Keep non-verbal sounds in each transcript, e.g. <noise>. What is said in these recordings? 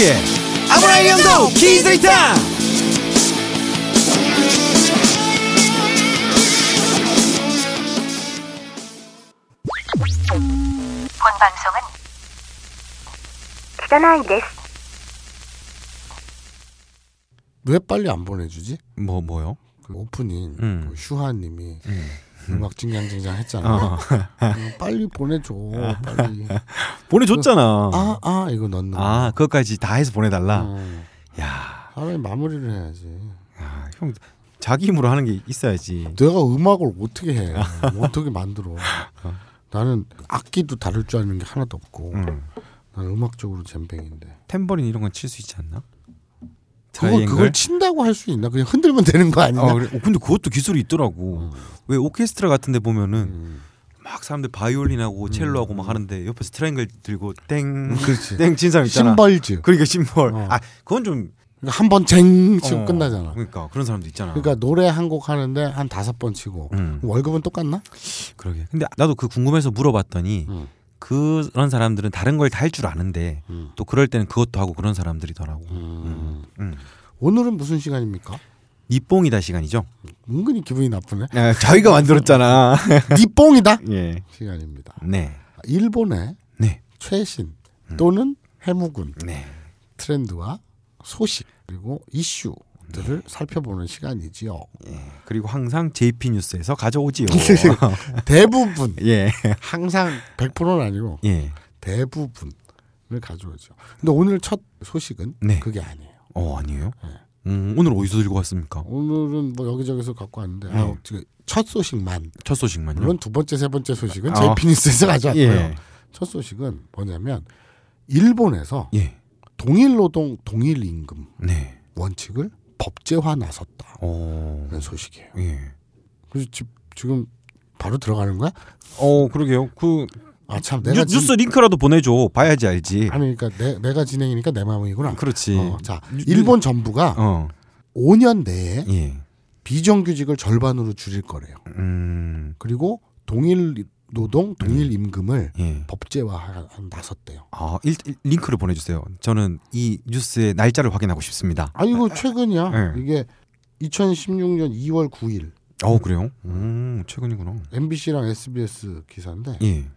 이수지의 아무나 이연도 기스데이터 본 방송은 기자나이 데스 왜 빨리 안 보내주지? 뭐 뭐요? 그 오프닝 음. 그 슈하님이 음. 음악 징장징장 했잖아. 어. 음, 빨리 보내줘. 빨리. 보내줬잖아. 아, 아 이거 넣는. 거. 아, 그것까지 다 해서 보내달라. 음. 야, 사람이 마무리를 해야지. 야, 형 자기 힘으로 하는 게 있어야지. 내가 음악을 어떻게 해? 뭐 어떻게 만들어? 나는 악기도 다룰 줄 아는 게 하나도 없고. 음. 나는 음악적으로 젬병인데. 탬버린 이런 건 칠 수 있지 않나? 그걸? 그걸 친다고 할 수 있나? 그냥 흔들면 되는 거 아니냐? 아, 그래. 어, 근데 그것도 기술이 있더라고. 왜 오케스트라 같은 데 보면은 음. 막 사람들 바이올린하고 첼로하고 막 하는데 옆에서 트라이앵글 들고 땡, 그렇지. 땡친 사람 있잖아. 심벌즈. 그러니까 심벌. 어. 아, 그건 좀 한번 쟁 치고 어, 끝나잖아. 그러니까 그런 사람도 있잖아. 그러니까 노래 한 곡 하는데 한 다섯 번 치고 음. 월급은 똑같나? 그러게. 근데 나도 그 궁금해서 물어봤더니 음. 그런 사람들은 다른 걸 다 할 줄 아는데 음. 또 그럴 때는 그것도 하고 그런 사람들이더라고. 음. 음. 오늘은 무슨 시간입니까? 니뽕이다 시간이죠. 은근히 기분이 나쁘네. 아, 저희가 만들었잖아. <laughs> 니뽕이다 예. 시간입니다. 네. 일본의 네. 최신 또는 해묵은 네. 트렌드와 소식 그리고 이슈 들을 살펴보는 시간이지요. 예. 그리고 항상 JP 뉴스에서 가져오지요. <laughs> <laughs> 대부분 예. 항상 100%는 아니고 예. 대부분을 가져오죠. 근데 오늘 첫 소식은 네. 그게 아니에요. 어, 아니에요? 네. 음, 오늘 어디서 들고 왔습니까? 오늘은 뭐 여기저기서 갖고 왔는데 네. 아, 첫 소식만 첫 소식만요. 물론 두 번째 세 번째 소식은 어. 제이피니스에서 가져왔고요. 예. 첫 소식은 뭐냐면 일본에서 예. 동일 노동 동일 임금 네. 원칙을 법제화 나섰다는 어. 소식이에요. 예. 그래서 지, 지금 바로 들어가는 거야? 어, 그러게요. 그 아참 뉴, 내가 뉴 스 링크라도 보내줘. 봐야지 알지. 아니 그러니까 내, 내가 진행이니까 내 마음이구나. 그렇지. 어, 자 뉴- 일본 정부가 어. 5년 내에 예. 비정규직을 절반으로 줄일 거래요. 음. 그리고 동일 노동 동일 임금을 예. 법제화 나섰대요. 아, 일, 일- 링크를 보내주세요. 저는 이 뉴스의 날짜를 확인하고 싶습니다. 아 이거 최근이야. 네. 이게 2016년 2월 9일 어, 그래요? 음, 최근이구나. MBC랑 SBS 기사인데 예.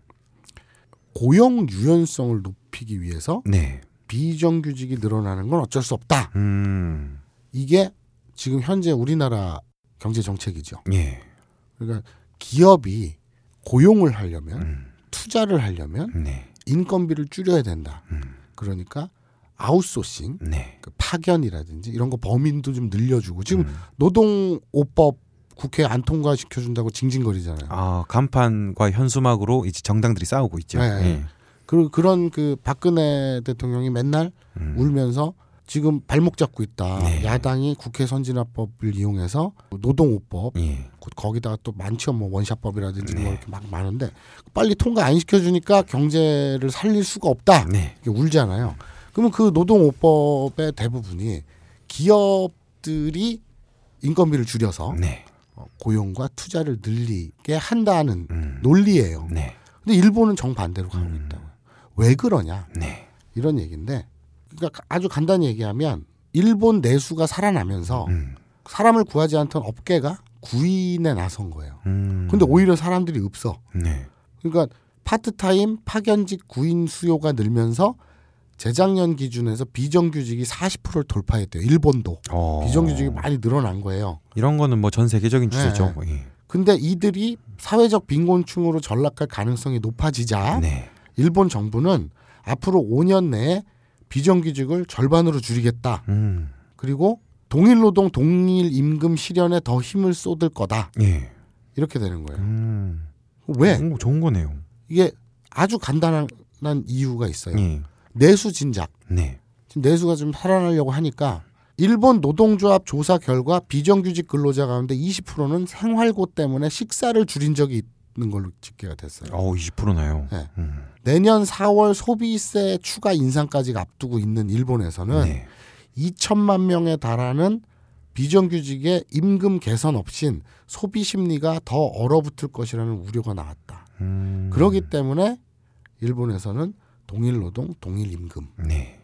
고용 유연성을 높이기 위해서 네. 비정규직이 늘어나는 건 어쩔 수 없다. 음. 이게 지금 현재 우리나라 경제 정책이죠. 예. 그러니까 기업이 고용을 하려면 음. 투자를 하려면 네. 인건비를 줄여야 된다. 음. 그러니까 아웃소싱, 네. 그 파견이라든지 이런 거 범인도 좀 늘려주고 지금 음. 노동오법 국회 안 통과시켜준다고 징징거리잖아요. 아, 간판과 현수막으로 이제 정당들이 싸우고 있죠. 네. 예. 그 그런 그 박근혜 대통령이 맨날 음. 울면서 지금 발목 잡고 있다. 네. 야당이 국회 선진화법을 이용해서 노동오법 예. 곧 거기다가 또 많죠 뭐 원샷법이라든지 네. 뭐 이렇게 막 많은데 빨리 통과 안 시켜주니까 경제를 살릴 수가 없다. 네. 이게 울잖아요. 그러면 그 노동오법의 대부분이 기업들이 인건비를 줄여서 네. 어, 고용과 투자를 늘리게 한다는 음. 논리예요. 네. 근데 일본은 정반대로 가고 음. 있다. 왜 그러냐? 네. 이런 얘기인데 그러니까 아주 간단히 얘기하면 일본 내수가 살아나면서 음. 사람을 구하지 않던 업계가 구인에 나선 거예요. 음. 근데 오히려 사람들이 없어. 네. 그러니까 파트타임 파견직 구인 수요가 늘면서 재작년 기준에서 비정규직이 40%를 돌파했대요. 일본도 어. 비정규직이 많이 늘어난 거예요. 이런 거는 뭐 전 세계적인 추세죠. 예. 근데 이들이 사회적 빈곤층으로 전락할 가능성이 높아지자 네. 일본 정부는 앞으로 5년 내에 비정규직을 절반으로 줄이겠다. 음. 그리고 동일 노동 동일 임금 실현에 더 힘을 쏟을 거다. 예. 이렇게 되는 거예요. 음. 왜? 오, 좋은 거네요. 이게 아주 간단한 이유가 있어요. 예. 내수 진작. 네. 지금 내수가 좀 살아나려고 하니까 일본 노동조합 조사 결과 비정규직 근로자 가운데 20%는 생활고 때문에 식사를 줄인 적이 있는 걸로 집계가 됐어요. 어, 20%나요. 네. 음. 내년 4월 소비세 추가 인상까지 앞두고 있는 일본에서는 네. 2천만 명에 달하는 비정규직의 임금 개선 없인 소비 심리가 더 얼어붙을 것이라는 우려가 나왔다. 음. 그러기 때문에 일본에서는 동일 노동, 동일 임금. 네.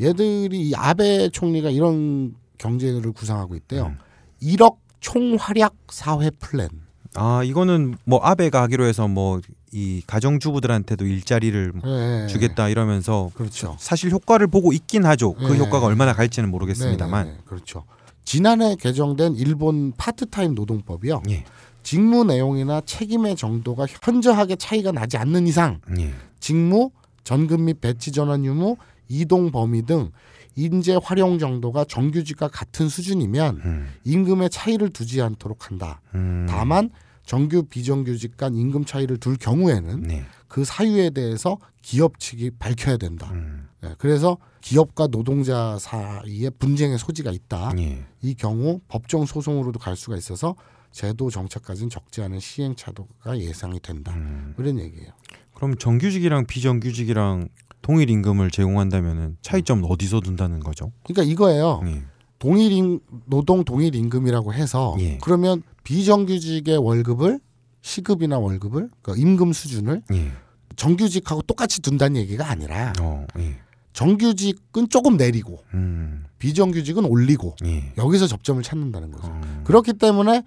얘들이 이 아베 총리가 이런 경제를 구상하고 있대요. 음. 1억 총활약 사회 플랜. 아 이거는 뭐 아베가 하기로 해서 뭐 이 가정주부들한테도 일자리를 네. 주겠다 이러면서 그렇죠. 사실 효과를 보고 있긴 하죠. 그 네. 효과가 얼마나 갈지는 모르겠습니다만. 네네네. 그렇죠. 지난해 개정된 일본 파트타임 노동법이요. 예. 직무 내용이나 책임의 정도가 현저하게 차이가 나지 않는 이상 예. 직무, 전급 및 배치 전환 유무, 이동 범위 등 인재 활용 정도가 정규직과 같은 수준이면 음. 임금의 차이를 두지 않도록 한다. 음. 다만 정규 비정규직 간 임금 차이를 둘 경우에는 네. 그 사유에 대해서 기업 측이 밝혀야 된다. 음. 네, 그래서 기업과 노동자 사이에 분쟁의 소지가 있다. 예. 이 경우 법정 소송으로도 갈 수가 있어서 제도 정착까지는 적지 않은 시행착오가 예상이 된다. 음. 이런 얘기예요. 그럼 정규직이랑 비정규직이랑 동일 임금을 제공한다면은 차이점은 어디서 둔다는 거죠? 그러니까 이거예요. 예. 동일 임, 노동 동일 임금이라고 해서 예. 그러면 비정규직의 월급을 시급이나 월급을 그 임금 수준을 예. 정규직하고 똑같이 둔다는 얘기가 아니라 어. 예. 정규직은 조금 내리고 음. 비정규직은 올리고 예. 여기서 접점을 찾는다는 거죠. 어. 그렇기 때문에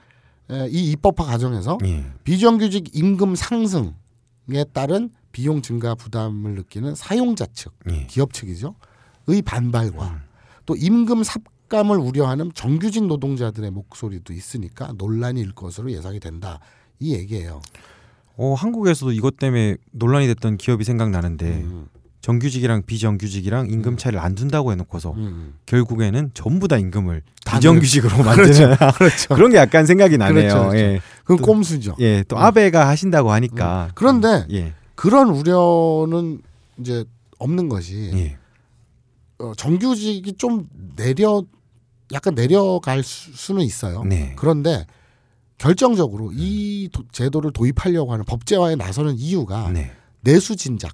에, 이 입법화 과정에서 예. 비정규직 임금 상승에 따른 비용 증가 부담을 느끼는 사용자 측, 예. 기업 측이죠. 의 반발과 음. 또 임금 삭감을 우려하는 정규직 노동자들의 목소리도 있으니까 논란이 일 것으로 예상이 된다. 이 얘기예요. 어, 한국에서도 이것 때문에 논란이 됐던 기업이 생각나는데 음, 정규직이랑 비정규직이랑 임금 차이를 안 둔다고 해놓고서 음. 결국에는 전부 다 임금을 다 비정규직으로 만드는 <laughs> <laughs> 그렇죠. 그런 게 약간 생각이 나네요. 그렇죠, 그렇죠. 예. 또- 꼼수죠. 예. 또 아베가 하신다고 하니까. 그런데 예. 그런 우려는 이제 없는 것이 예. 어, 정규직이 좀 내려 약간 내려갈 수, 수는 있어요. 네. 그런데 결정적으로 이 도- 제도를 도입하려고 하는 법제화에 나서는 이유가 네. 내수 진작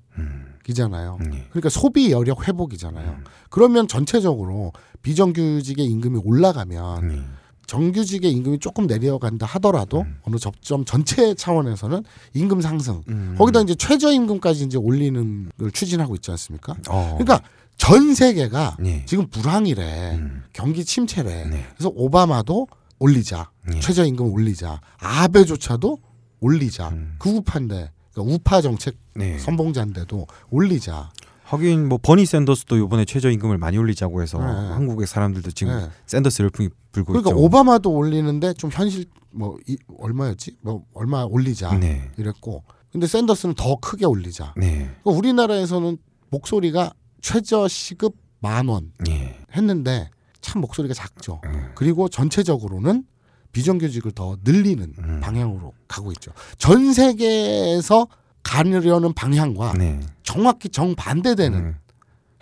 이잖아요. 음. 예. 그러니까 소비 여력 회복이잖아요. 음. 그러면 전체적으로 비정규직의 임금이 올라가면 예. 정규직의 임금이 조금 내려간다 하더라도 음. 어느 접점 전체 차원에서는 임금 상승 음. 거기다 이제 최저임금까지 이제 올리는 걸 추진하고 있지 않습니까? 어. 그러니까 전 세계가 네. 지금 불황이래 음. 경기 침체래 네. 그래서 오바마도 올리자 예. 최저임금 올리자 아베조차도 올리자 음. 극우파인데 그러니까 우파 정책 네. 선봉자인데도 올리자 하긴 뭐 버니 샌더스도 이번에 최저임금을 많이 올리자고 해서 네. 한국의 사람들도 지금 네. 샌더스 열풍이 불고 그러니까 있죠. 오바마도 올리는데 좀 현실 뭐 이, 얼마였지 뭐 얼마 올리자 네. 이랬고 근데 샌더스는 더 크게 올리자 네. 그러니까 우리나라에서는 목소리가 최저 시급 만원 예. 했는데 참 목소리가 작죠. 음. 그리고 전체적으로는 비정규직을 더 늘리는 음. 방향으로 가고 있죠. 전 세계에서 가려는 방향과 네. 정확히 정반대되는 음.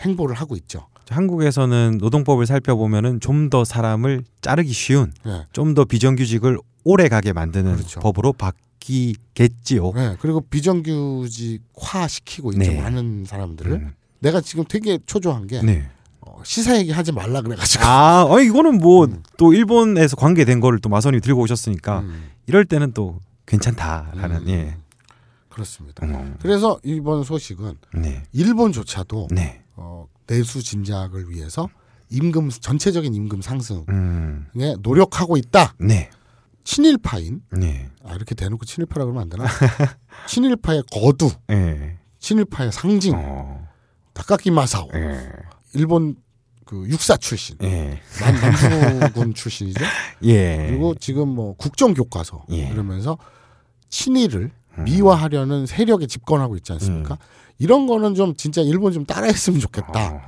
행보를 하고 있죠. 한국에서는 노동법을 살펴보면은 좀 더 사람을 자르기 쉬운, 예. 좀더 비정규직을 오래 가게 만드는 그렇죠. 법으로 바뀌겠지요. 예. 그리고 비정규직화 시키고 있죠. 네. 많은 사람들을. 음. 내가 지금 되게 초조한 게 네. 어, 시사 얘기 하지 말라 그래가지고. 아, 어, 이거는 뭐 음. 또 일본에서 관계된 거를 또 마선이 들고 오셨으니까 음, 이럴 때는 또 괜찮다라는 음. 예. 그렇습니다. 음. 그래서 이번 소식은 네. 일본조차도 네. 어, 내수 진작을 위해서 임금 전체적인 임금 상승에 음. 노력하고 있다. 네. 친일파인 네. 아 이렇게 대놓고 친일파라 그러면 안 되나? <laughs> 친일파의 거두, 예. 친일파의 상징, 어. 다카키 마사오, 예. 일본 그 육사 출신, 예. 남, 남수군 <laughs> 출신이죠. 예. 그리고 지금 뭐 국정 교과서 예. 이러면서 친일을 음. 미화하려는 세력이 집권하고 있지 않습니까? 이런 거는 좀 진짜 일본 좀 따라했으면 좋겠다. 어.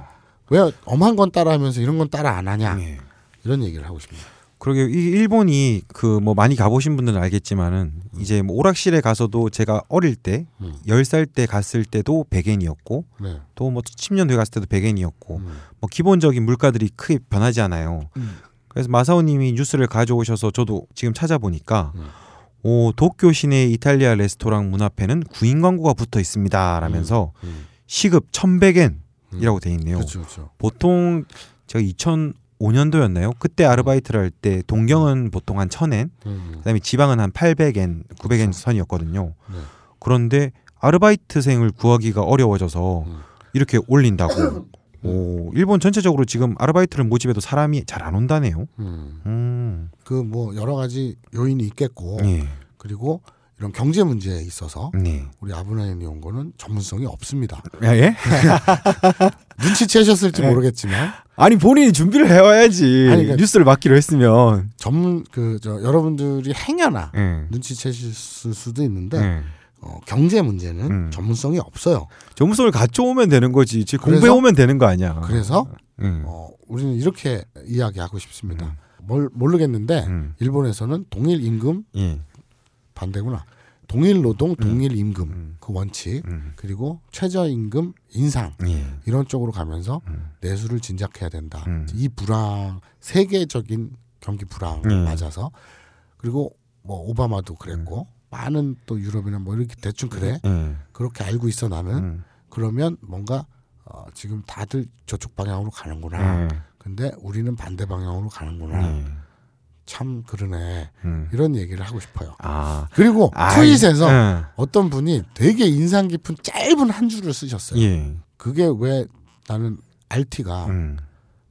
왜 엄한 건 따라하면서 이런 건 따라 안 하냐? 예. 이런 얘기를 하고 싶습니다. 그러게 이 일본이 그 뭐 많이 가보신 분들은 알겠지만은 이제 뭐 오락실에 가서도 제가 어릴 때 음. 10살 때 갔을 때도 100엔이었고 네. 또뭐 10년 뒤에 갔을 때도 100엔이었고 음. 뭐 기본적인 물가들이 크게 변하지 않아요. 음. 그래서 마사오님이 뉴스를 가져오셔서 저도 지금 찾아보니까 음. 오 도쿄 시내 이탈리아 레스토랑 문 앞에는 구인 광고가 붙어 있습니다라면서 음. 시급 1,100엔이라고 돼 있네요. 그렇죠, 그렇죠. 보통 제가 2005년도였나요? 그때 아르바이트를 할 때 동경은 보통 한 1,000엔, 음. 그다음에 지방은 한 800엔, 900엔 그렇죠. 선이었거든요. 네. 그런데 아르바이트생을 구하기가 어려워져서 음. 이렇게 올린다고. <coughs> 오, 일본 전체적으로 지금 아르바이트를 모집해도 사람이 잘 안 온다네요. 음. 음. 그뭐 여러 가지 요인이 있겠고 예. 그리고 이런 경제 문제에 있어서 네. 우리 아브라함이 온 거는 전문성이 없습니다. 야, 예? <laughs> 눈치채셨을지 예. 모르겠지만 아니 본인이 준비를 해와야지. 아니, 그러니까- 뉴스를 맡기로 했으면. 전문 그 저 여러분들이 행여나 예. 눈치채실 수도 있는데 예. 어, 경제 문제는 음. 전문성이 없어요. 전문성을 갖춰오면 되는 거지. 지금 공부해오면 되는 거 아니야. 그래서 음. 어, 우리는 이렇게 이야기하고 싶습니다. 뭘 모르겠는데 음. 일본에서는 동일 임금 예. 반대구나. 동일 노동, 동일 임금 음. 그 원칙 음. 그리고 최저 임금 인상 예. 이런 쪽으로 가면서 음. 내수를 진작해야 된다. 음. 이 불황 세계적인 경기 불황 음. 맞아서 그리고 뭐 오바마도 그랬고 많은 또 유럽이나 뭐 이렇게 대충 그래 예. 그렇게 알고 있어 나는 음. 그러면 뭔가 어, 지금 다들 저쪽 방향으로 가는구나. 예. 근데 우리는 반대 방향으로 가는구나. 예. 참 그러네. 음. 이런 얘기를 하고 싶어요. 아. 그리고 아, 트윗에서 예. 어떤 분이 되게 인상 깊은 짧은 한 줄을 쓰셨어요. 예. 그게 왜 나는 RT가 음.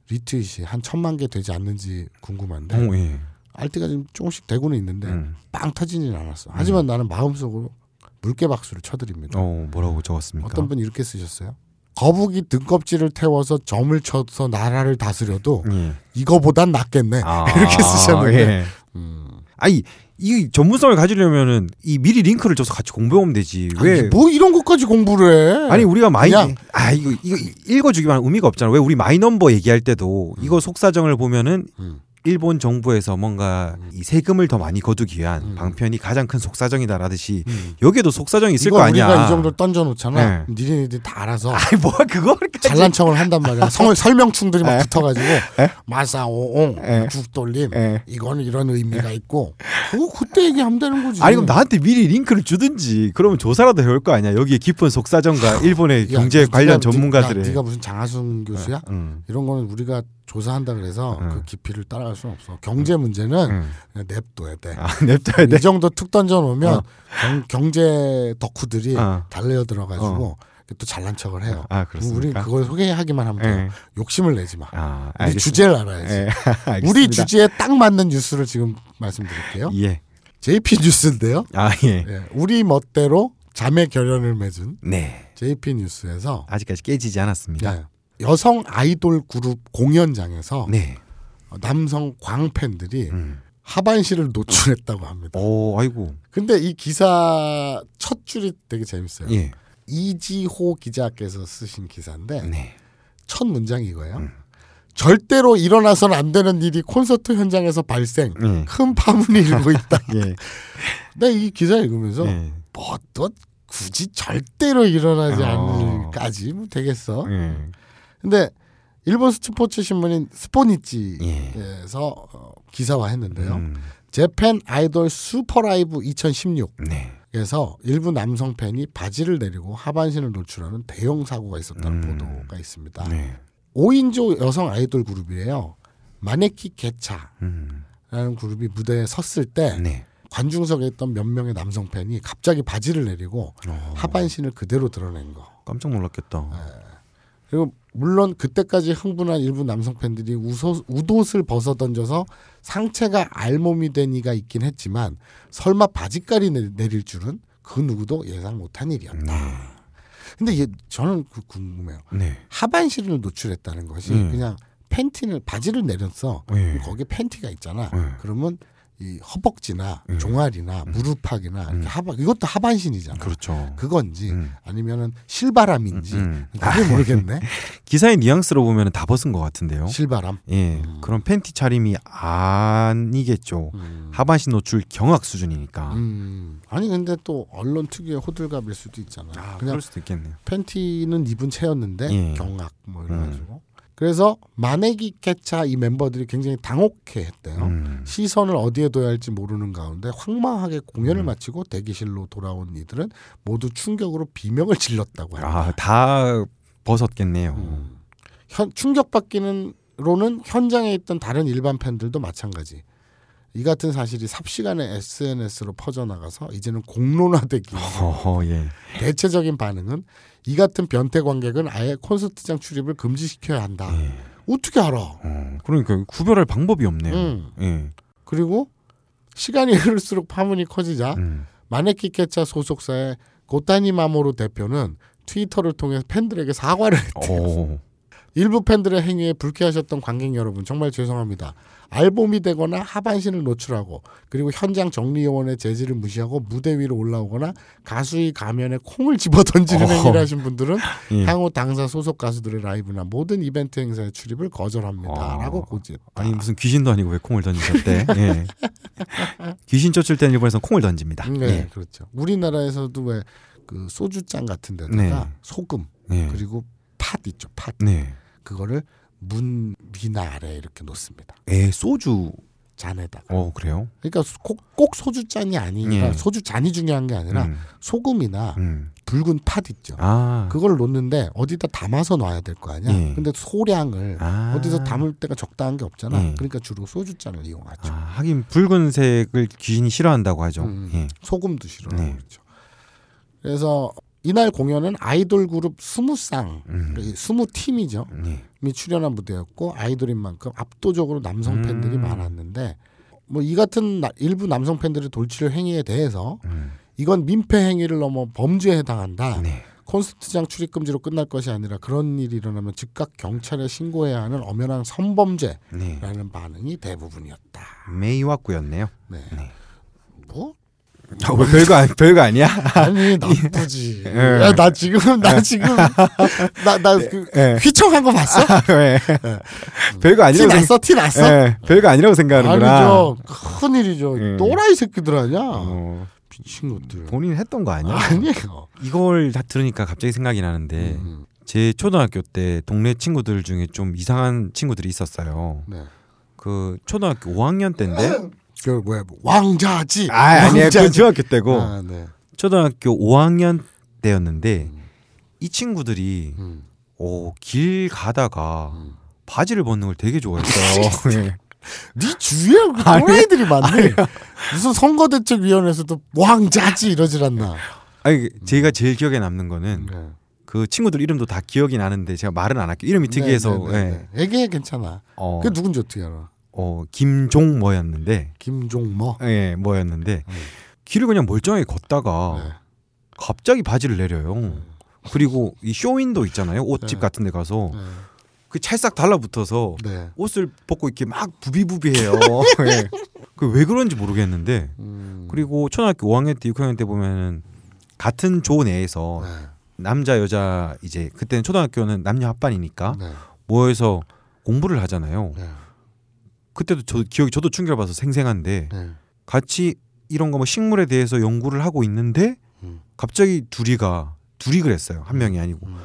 리트윗이 한 천만 개 되지 않는지 궁금한데 어, 예. RT가 지금 조금씩 되고는 있는데 음. 빵 터지진 않았어. 하지만 나는 마음속으로 물개 박수를 쳐드립니다. 어, 뭐라고 적었습니까? 어떤 분이 이렇게 쓰셨어요. 거북이 등껍질을 태워서 점을 쳐서 나라를 다스려도 예. 이거보단 낫겠네. 아, <laughs> 이렇게 쓰셨는데. 예. 음. 아니 이 전문성을 가지려면은 이 미리 링크를 줘서 같이 공부하면 되지. 왜? 뭐 이런 것까지 공부를 해? 아니 우리가 마이 아 이거 이거 읽어주기만 의미가 없잖아. 왜 우리 마이 넘버 얘기할 때도 이거 속사정을 보면은 음. 일본 정부에서 뭔가 이 세금을 더 많이 거두기 위한 음. 방편이 가장 큰 속사정이다라듯이 음. 여기에도 속사정이 있을 거 아니야. 우리가 이 정도 던져놓잖아. 네. 니네들이 다 알아서 <laughs> 아니 뭐 그거까지 잘난 척을 한단 말이야. 성, <laughs> 설명충들이 막 에? 붙어가지고 에? 마사오옹 에? 죽돌림 에. 이거는 이런 의미가 있고 그거 그때 얘기하면 되는 거지. 아니 그럼 나한테 미리 링크를 주든지 그러면 조사라도 해올 거 아니야. 여기에 깊은 속사정과 일본의 야, 경제 관련 네- 전문가들의 야, 네가 무슨 장하순 교수야? 응. 이런 거는 우리가 조사한다 그래서 응. 그 깊이를 따라갈 수는 없어. 경제 문제는 응. 그냥 냅둬야 돼. 아 냅둬야 돼. 이 정도 툭 던져 놓으면 어. 경, 제 덕후들이 어. 달려 들어가지고 또 잘난 척을 해요. 아 그렇습니까? 그걸 소개하기만 하면 돼요. 예. 욕심을 내지 마. 아 우리. 주제를 알아야지. 예. <laughs> 우리. 주제에 딱 맞는 뉴스를 지금 말씀드릴게요. 예. JP 뉴스인데요. 아 예. 예, 우리 멋대로 자매 결연을 맺은 네. JP 뉴스에서 아직까지 깨지지 않았습니다. 야, 여성 아이돌 그룹 공연장에서 네. 어, 남성 광팬들이 음. 하반신을 노출했다고 합니다. 오 아이고. 근데 이 기사 첫 줄이 되게 재밌어요. 예. 이지호 기자께서 쓰신 기사인데 네. 첫 문장이 이거예요. 음. 절대로 일어나선 안 되는 일이 콘서트 현장에서 발생. 예. 큰 파문이 일고 있다. <laughs> 예. 근데 이 기사 읽으면서 예. 뭐 또 굳이 절대로 일어나지 어. 않을 일까지 뭐 되겠어. 예. 근데 일본 스포츠 신문인 스포니치에서 예. 어, 기사화했는데요. 음. 재팬 아이돌 슈퍼라이브 2016에서 네. 일부 남성 팬이 바지를 내리고 하반신을 노출하는 대형 사고가 있었다는 음. 보도가 있습니다. 네. 5인조 여성 아이돌 그룹이에요. 마네키 개차라는 음. 그룹이 무대에 섰을 때 네. 관중석에 있던 몇 명의 남성 팬이 갑자기 바지를 내리고 어, 하반신을 그대로 드러낸 거. 깜짝 놀랐겠다. 그리고 물론 그때까지 흥분한 일부 남성 팬들이 우소, 웃옷을 벗어 던져서 상체가 알몸이 된 이가 있긴 했지만 설마 바지깔이 내, 내릴 줄은 그 누구도 예상 못한 일이었다. 근데 얘, 저는 그 궁금해요. 네. 하반신을 노출했다는 것이 음. 그냥 팬티를 바지를 내렸어. 예. 거기에 팬티가 있잖아. 예. 그러면 이 허벅지나 음. 종아리나 무릎팍이나 음. 하반 이것도 하반신이잖아. 그렇죠. 그건지 음. 아니면은 실바람인지 음. 그게 모르겠네. <laughs> 기사의 뉘앙스로 보면 다 벗은 것 같은데요. 실바람. 예. 그런 팬티 차림이 아니겠죠. 음. 하반신 노출 경악 수준이니까. 음. 아니 근데 또 언론 특유의 호들갑일 수도 있잖아. 아, 그냥 그럴 수도 있겠네요. 팬티는 입은 채였는데 예. 경악 뭐 이래가지고. 그래서 마네기 캐차 이 멤버들이 굉장히 당혹해 했대요. 음. 시선을 어디에 둬야 할지 모르는 가운데 황망하게 공연을 음. 마치고 대기실로 돌아온 이들은 모두 충격으로 비명을 질렀다고 합니다. 아, 다 벗었겠네요. 음. 현, 충격받기는 로는 현장에 있던 다른 일반 팬들도 마찬가지. 이 같은 사실이 삽시간에 SNS로 퍼져나가서 이제는 공론화되기 어허 예. 대체적인 반응은 이 같은 변태 관객은 아예 콘서트장 출입을 금지시켜야 한다. 예. 어떻게 알아? 어, 그러니까 구별할 방법이 없네요. 음. 예. 그리고 시간이 <laughs> 흐를수록 파문이 커지자 음. 마네키 캐차 소속사의 고타니 마모루 대표는 트위터를 통해 팬들에게 사과를 했대요. 오. 일부 팬들의 행위에 불쾌하셨던 관객 여러분 정말 죄송합니다. 알몸이 되거나 하반신을 노출하고 그리고 현장 정리요원의 제지를 무시하고 무대 위로 올라오거나 가수의 가면에 콩을 집어 던지는 어허. 행위를 하신 분들은 <laughs> 예. 향후 당사 소속 가수들의 라이브나 모든 이벤트 행사에 출입을 거절합니다. 어. 라고 고지했다. 아니 무슨 귀신도 아니고 왜 콩을 던지셨대? <laughs> 예. 귀신 쫓을 때는 일본에서 콩을 던집니다. 네, 예. 그렇죠. 우리나라에서도 왜 그 소주잔 같은 데다가 네. 소금 네. 그리고 팥 있죠. 팥. 네. 그거를 문 위나 아래 이렇게 놓습니다. 에 소주. 잔에다가. 어 그래요? 그러니까 꼭, 꼭 소주 잔이 아니라 예. 소주 잔이 중요한 게 아니라 음. 소금이나 음. 붉은 팥 있죠. 아. 그걸 놓는데 어디다 담아서 놔야 될 거 아니야. 예. 근데 소량을 아. 어디서 담을 때가 적당한 게 없잖아. 예. 그러니까 주로 소주 잔을 이용하죠. 아, 하긴 붉은색을 귀신이 싫어한다고 하죠. 음, 예. 소금도 싫어하고 네. 그렇죠. 그래서 이날 공연은 아이돌 그룹 스무쌍, 음. 스무 팀이죠. 예. 이 출연한 무대였고 아이돌인 만큼 압도적으로 남성 팬들이 음. 많았는데 뭐 이 같은 나- 일부 남성 팬들의 돌출 행위에 대해서 음. 이건 민폐 행위를 넘어 범죄에 해당한다. 네. 콘서트장 출입 금지로 끝날 것이 아니라 그런 일이 일어나면 즉각 경찰에 신고해야 하는 엄연한 성범죄라는 네. 반응이 대부분이었다. 메이와꾸였네요. 네. 네. 뭐? 아, 뭐 별거 아니, 별거 아니야? 아니 <laughs> 나쁘지. 예. 야, 나 지금 나 지금 나나 그 예. 휘청한 거 봤어? 왜? 티 별거 아니라고 생- 났어? 티 났어? 예, 별거 아니라고 생각하는구나. 아니죠. 큰 일이죠. 예. 또라이 새끼들 아니야. 어, 미친 것들. 본인이 했던 거 아니야? 아니에요. 이걸 다 들으니까 갑자기 생각이 나는데 음, 제 초등학교 때 동네 친구들 중에 좀 이상한 친구들이 있었어요. 네. 그 초등학교 5학년 때인데 <laughs> 그 뭐야 뭐, 왕자지. 아 아니야 그 중학교 때고 아, 네. 초등학교 5학년 때였는데 이 친구들이 음, 오, 길 가다가 음. 바지를 벗는 걸 되게 좋아했어요. <laughs> 예. 네 주위에 그 또라이들이 많네. 무슨 선거대책위원회에서도 왕자지 이러질 않나. 아니 제가 제일 기억에 남는 거는 네. 그 친구들 이름도 다 기억이 나는데 제가 말은 안 할게요. 이름이 특이해서 네, 네, 네, 예. 네. 얘기해 괜찮아. 어, 그게 누군지 어떻게 알아? 어 김종 뭐였는데 김종모. 예 뭐였는데 음. 길을 그냥 멀쩡하게 걷다가 네. 갑자기 바지를 내려요. 그리고 이 쇼윈도 있잖아요. 옷집 네. 같은 데 가서 네. 그 찰싹 달라붙어서 네. 옷을 벗고 이렇게 막 부비부비해요. <laughs> 예. 그왜 그런지 모르겠는데 음. 그리고 초등학교 5학년 때 6학년 때 보면은 같은 조 내에서 네. 남자 여자 이제 그때는 초등학교는 남녀 합반이니까 네. 모여서 공부를 하잖아요. 네. 그때도 저 기억이 저도 충격받아서 생생한데 네. 같이 이런 거 뭐 식물에 대해서 연구를 하고 있는데 음. 갑자기 둘이가 둘이 그랬어요. 한 명이 아니고 음.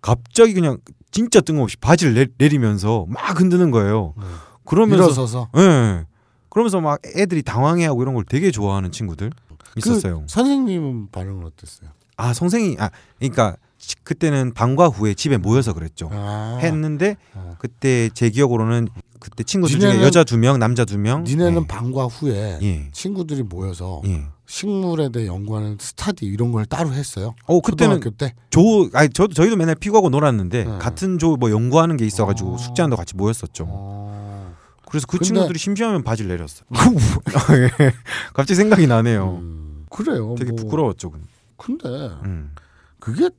갑자기 그냥 진짜 뜬금없이 바지를 내, 내리면서 막 흔드는 거예요. 네. 그러면서 일어서서 예. 그러면서 막 애들이 당황해하고 이런 걸 되게 좋아하는 친구들 있었어요. 그 선생님은 반응은 어땠어요? 아 선생이 아 그러니까 지- 그때는 방과 후에 집에 모여서 그랬죠. 아, 했는데 아. 그때 제 기억으로는 그때 친구들 중에 여자 두 명, 남자 두 명. 니네는 방과 후에 예. 친구들이 모여서 예. 식물에 대해 연구하는 스타디 이런 걸 따로 했어요. 어 그때는 때. 조 아니 저도 저희도 맨날 피구하고 놀았는데 네. 같은 조 뭐 연구하는 게 있어가지고 어. 숙제한다고 같이 모였었죠. 어. 그래서 그 근데- 친구들이 심심하면 바지를 내렸어. <laughs> 예. 갑자기 생각이 나네요. 음, 그래요. 되게 뭐. 부끄러웠죠. 근데 음. 그게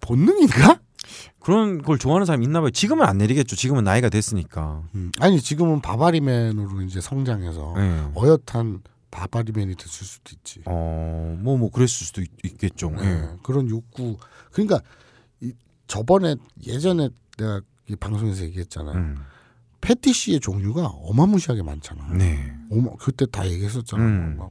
본능인가? 그런 걸 좋아하는 사람이 있나 봐요. 지금은 안 내리겠죠. 지금은 나이가 됐으니까. 음, 아니 지금은 바바리맨으로 이제 성장해서 예. 어엿한 바바리맨이 됐을 수도 있지. 어, 뭐, 뭐, 그랬을 수도 있, 겠죠 네, 그런 욕구. 그러니까 이, 저번에 예전에 내가 이 방송에서 얘기했잖아요. 음. 패티시의 종류가 어마무시하게 많잖아. 네. 어마, 그때 다 얘기했었잖아. 음. 막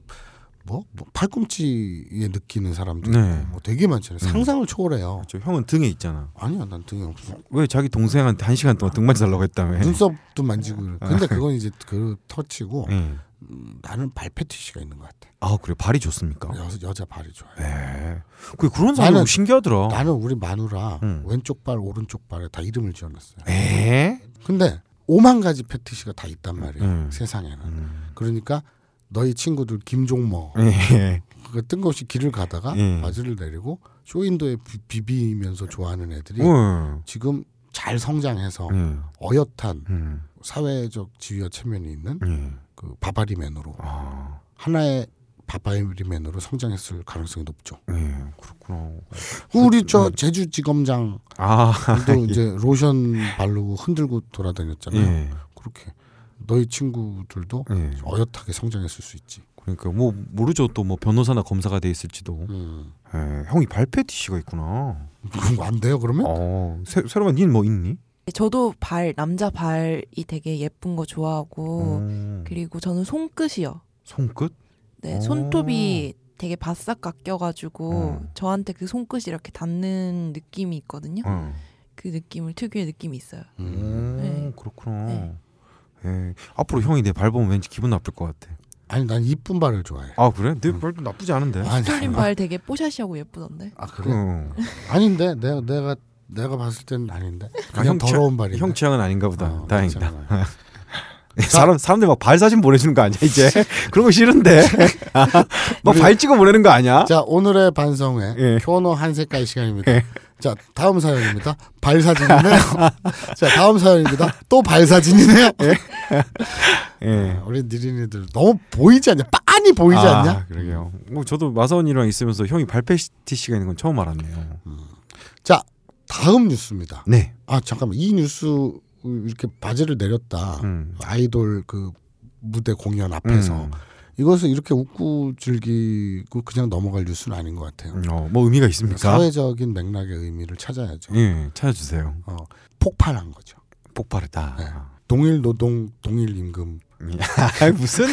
뭐, 뭐 팔꿈치에 느끼는 사람도 네. 뭐 되게 많잖아요. 음. 상상을 초월해요. 저 형은 등에 있잖아. 아니야, 난 등에 없어. 왜 자기 동생한테 한 시간 동안 등 만져달라고 했다며. 눈썹도 만지고. 그래. 근데 그건 이제 그 터치고 예. 음, 나는 발 패티시가 있는 것 같아. 아, 그래. 발이 좋습니까? 여, 여자 발이 좋아요. 예. 그 그런 사람 신기하더라. 나는 우리 마누라 음. 왼쪽 발 오른쪽 발에 다 이름을 지어놨어요. 에? 근데 오만 가지 패티시가 다 있단 말이에요. 음. 세상에는. 음. 그러니까 너희 친구들 김종모 예. 그 뜬금없이 길을 가다가 예. 바지를 내리고 쇼윈도에 비- 비비면서 좋아하는 애들이 어. 지금 잘 성장해서 예. 어엿한 음. 사회적 지위와 체면이 있는 예. 그 바바리맨으로 아. 하나의 바바리맨으로 성장했을 가능성이 높죠. 예. 그렇구나. 우리 저 제주 지검장도 아. <laughs> 이제 로션 바르고 흔들고 돌아다녔잖아요. 예. 그렇게 너희 친구들도 예. 어엿하게 성장했을 수 있지. 그러니까 뭐 모르죠 또 뭐 변호사나 검사가 돼 있을지도. 음. 예. 형이 발 패티시가 있구나. 그럼 안 돼요 그러면? 어. 새, 새로만 니는 뭐 있니? 저도 발 남자 발이 되게 예쁜 거 좋아하고 어. 그리고 저는 손끝이요. 손끝? 네, 오. 손톱이 되게 바싹 깎여가지고 어. 저한테 그 손끝이 이렇게 닿는 느낌이 있거든요. 어. 그 느낌을 특유의 느낌이 있어요. 음. 오, 네. 그렇구나. 네. 예. 앞으로 형이 내 발 보면 왠지 기분 나쁠 것 같아. 아니 난 이쁜 발을 좋아해. 아 그래? 내 발도 나쁘지 않은데. 뚫린 발 되게 뽀샤시하고 예쁘던데. 아 그래? 어. 아닌데 내가 내가 내가 봤을 때는 아닌데 아, 그냥 형 취향- 더러운 발인데. 형 취향은 아닌가 보다. 어, 다행이다. 괜찮아요. <laughs> 사람 사람들 막 발 사진 보내주는 거 아니야 이제? <laughs> 그런 거 싫은데. <laughs> 막 발 찍어 보내는 거 아니야? 자 오늘의 반성회 예. 효노 한 색깔 시간입니다. 자 다음 사연입니다. 발 사진이네요. 자 다음 사연입니다. 또 발 사진이네요. 예. 우리 느린이들 너무 보이지 않냐? 빤히 보이지 아, 않냐? 그러게요. 뭐 저도 마사원이랑 있으면서 형이 발패티시가 있는 건 처음 알았네요. 자 다음 뉴스입니다. 네. 아 잠깐만 이 뉴스 이렇게 바지를 내렸다. 음. 아이돌 그 무대 공연 앞에서 음. 이것을 이렇게 웃고 즐기고 그냥 넘어갈 뉴스는 아닌 것 같아요. 어, 뭐 의미가 있습니까? 사회적인 맥락의 의미를 찾아야죠. 예, 찾아주세요. 어, 폭발한 거죠. 폭발했다. 네. 동일 노동, 동일 임금. <laughs> 아, 무슨?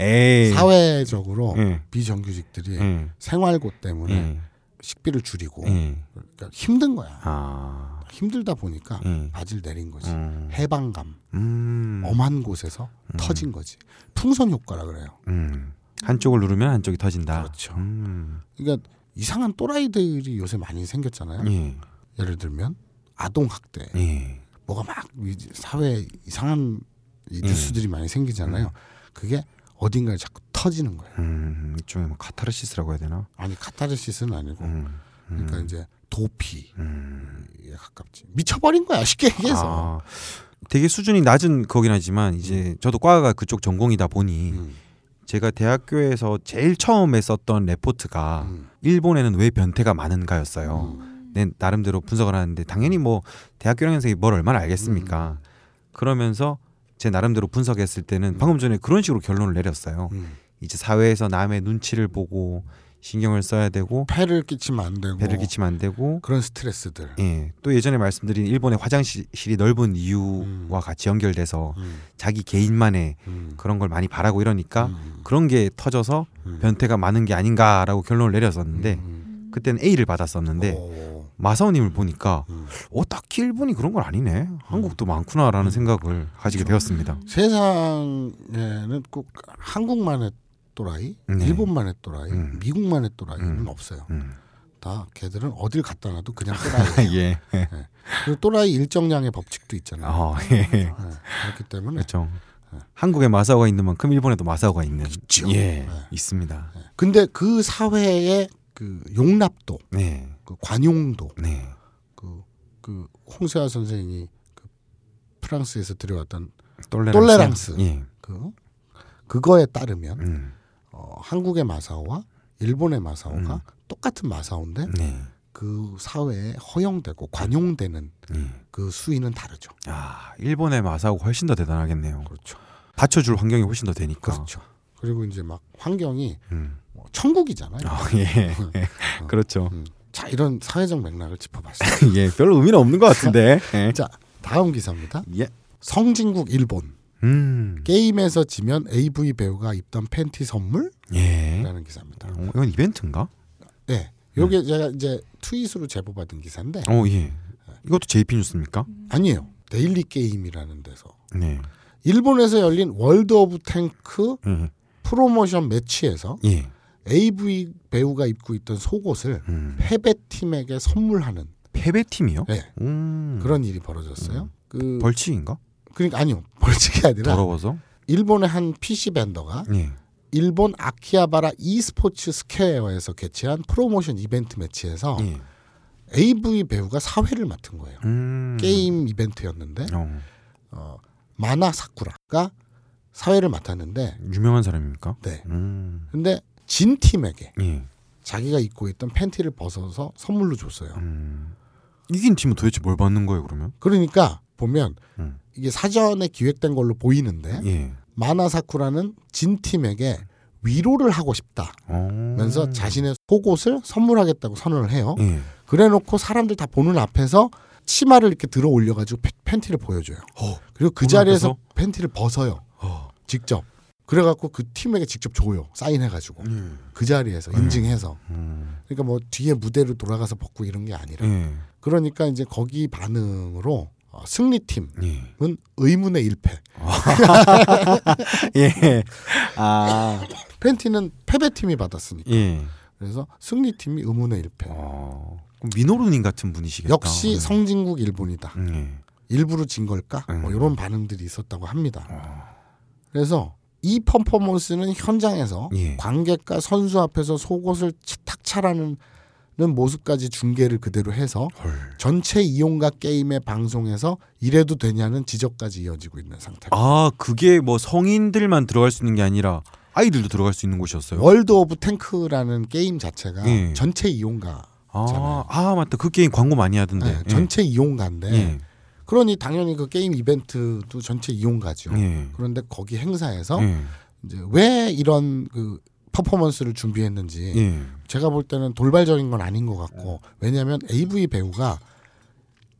에이. 사회적으로 예. 비정규직들이 예. 생활고 때문에 예. 식비를 줄이고 예. 그러니까 힘든 거야. 아. 힘들다 보니까 예. 바지를 내린 거지. 음. 해방감, 음. 엄한 곳에서 터진 거지. 풍선 효과라 그래요. 음. 한쪽을 누르면 한쪽이 터진다. 그렇죠. 음. 그러니까 이상한 또라이들이 요새 많이 생겼잖아요. 예. 예를 들면 아동 학대, 예. 뭐가 막 이- 사회에 이상한 이 음. 뉴스들이 많이 생기잖아요. 그게 어딘가에 자꾸 터지는 거예요. 음. 일종의 뭐 카타르시스라고 해야 되나? 아니 카타르시스는 아니고 음. 그러니까 음. 이제 도피에 음. 가깝지. 미쳐버린 거야 쉽게 얘기해서. 아, 되게 수준이 낮은 거긴 하지만 이제 저도 과가 그쪽 전공이다 보니 음, 제가 대학교에서 제일 처음에 썼던 레포트가 음, 일본에는 왜 변태가 많은가였어요. 내 나름대로 분석을 하는데 당연히 뭐 대학교 1학년생이 뭘 얼마나 알겠습니까. 그러면서 제 나름대로 분석했을 때는 방금 전에 그런 식으로 결론을 내렸어요. 음. 이제 사회에서 남의 눈치를 보고 신경을 써야 되고 폐를 끼치면 안 되고 배를 끼치면 안 되고 그런 스트레스들. 예. 또 예전에 말씀드린 일본의 화장실이 넓은 이유와 음. 같이 연결돼서 음, 자기 개인만의 음, 그런 걸 많이 바라고 이러니까 음, 그런 게 터져서 음. 변태가 많은 게 아닌가라고 결론을 내렸었는데 음. 그때는 A를 받았었는데 오, 마사오님을 보니까 음. 어 딱히 일본이 그런 건 아니네 한국도 많구나라는 생각을 가지게 되었습니다. 세상에는 꼭 한국만의 또라이, 네. 일본만의 또라이, 음. 미국만의 또라이는 음. 없어요. 음. 다 걔들은 어딜 갖다 놔도 그냥 또라이예요. <laughs> 예. 그리고 또라이 일정량의 법칙도 있잖아요. 어, 예. 네, 그렇기 때문에 그렇죠. 한국에 마사오가 있는 만큼 일본에도 마사오가 있는 있죠. 예 네. 있습니다. 근데 그 사회의 그 용납도, 네, 그 관용도, 네, 그, 그 홍세화 선생이 그 프랑스에서 들여왔던 똘레랑스. 똘레랑스. 예, 그 그거에 따르면 음, 어, 한국의 마사오와 일본의 마사오가 음. 똑같은 마사오인데 네, 그 사회에 허용되고 관용되는 예. 그 수위는 다르죠. 아 일본의 마사오가 훨씬 더 대단하겠네요. 그렇죠. 받쳐줄 환경이 훨씬 더 되니까. 그렇죠. 그리고 이제 막 환경이 음. 뭐 천국이잖아요. 아, 예, <laughs> 그렇죠. 음. 자 이런 사회적 맥락을 짚어봤어요. <laughs> 예, 별로 의미는 없는 것 같은데. 예. <laughs> 자 다음 기사입니다. 예. 성진국 일본 음, 게임에서 지면 AV 배우가 입던 팬티 선물이라는 예. 기사입니다. 어, 이건 이벤트인가? 네, 요게 제가 이제 트윗으로 제보받은 기사인데 어, 예. 이것도 JP 뉴스입니까? 아니에요. 데일리 게임이라는 데서 네. 일본에서 열린 월드 오브 탱크 예. 프로모션 매치에서 예. AV 배우가 입고 있던 속옷을 음. 패배팀에게 선물하는 패배 팀이요? 네, 음. 그런 일이 벌어졌어요. 그 벌칙인가? 그러니까 아니요 <laughs> 벌칙이 아니라 더러워서? 일본의 한 PC vendor가 예. 일본 아키하바라 e스포츠 스퀘어에서 개최한 프로모션 이벤트 매치에서 예. AV 배우가 사회를 맡은 거예요. 음. 게임 이벤트였는데 어. 어, 마나 사쿠라가 사회를 맡았는데 유명한 사람입니까? 네. 음. 근데 진 팀에게 예. 자기가 입고 있던 팬티를 벗어서 선물로 줬어요. 음. 이긴 팀은 도대체 뭘 받는 거예요, 그러면? 그러니까 보면 음. 이게 사전에 기획된 걸로 보이는데 예. 마나 사쿠라는 진 팀에게 위로를 하고 싶다면서 어. 자신의 속옷을 선물하겠다고 선언을 해요. 예. 그래놓고 사람들 다 보는 앞에서 치마를 이렇게 들어 올려가지고 팬- 팬티를 보여줘요. 어. 그리고 그 자리에서 앞에서? 팬티를 벗어요. 어. 직접. 그래갖고 그 팀에게 직접 줘요. 사인해가지고 예. 그 자리에서 인증해서. 음. 그러니까 뭐 뒤에 무대로 돌아가서 벗고 이런 게 아니라. 예. 그러니까 이제 거기 반응으로 어, 승리팀은 예. 의문의 일패 <laughs> 예. 아. 팬티는 패배팀이 받았으니까. 예. 그래서 승리팀이 의문의 일패 어. 그럼 민호루님 같은 분이시겠다. 역시 네. 성진국 일본이다. 예. 일부러 진 걸까? 뭐 음. 이런 반응들이 있었다고 합니다. 어. 그래서 이 퍼포먼스는 현장에서 예. 관객과 선수 앞에서 속옷을 치- 탁 차라는 모습까지 중계를 그대로 해서 헐. 전체 이용가 게임의 방송에서 이래도 되냐는 지적까지 이어지고 있는 상태입니다. 아, 그게 뭐 성인들만 들어갈 수 있는 게 아니라 아이들도 들어갈 수 있는 곳이었어요. 월드 오브 탱크라는 게임 자체가 예. 전체 이용가, 아, 아, 맞다. 그 게임 광고 많이 하던데. 네, 전체 이용가인데 예. 그러니 당연히 그 게임 이벤트도 전체 이용가죠. 예. 그런데 거기 행사에서 예. 이제 왜 이런 그 퍼포먼스를 준비했는지 예. 제가 볼 때는 돌발적인 건 아닌 것 같고 왜냐하면 AV 배우가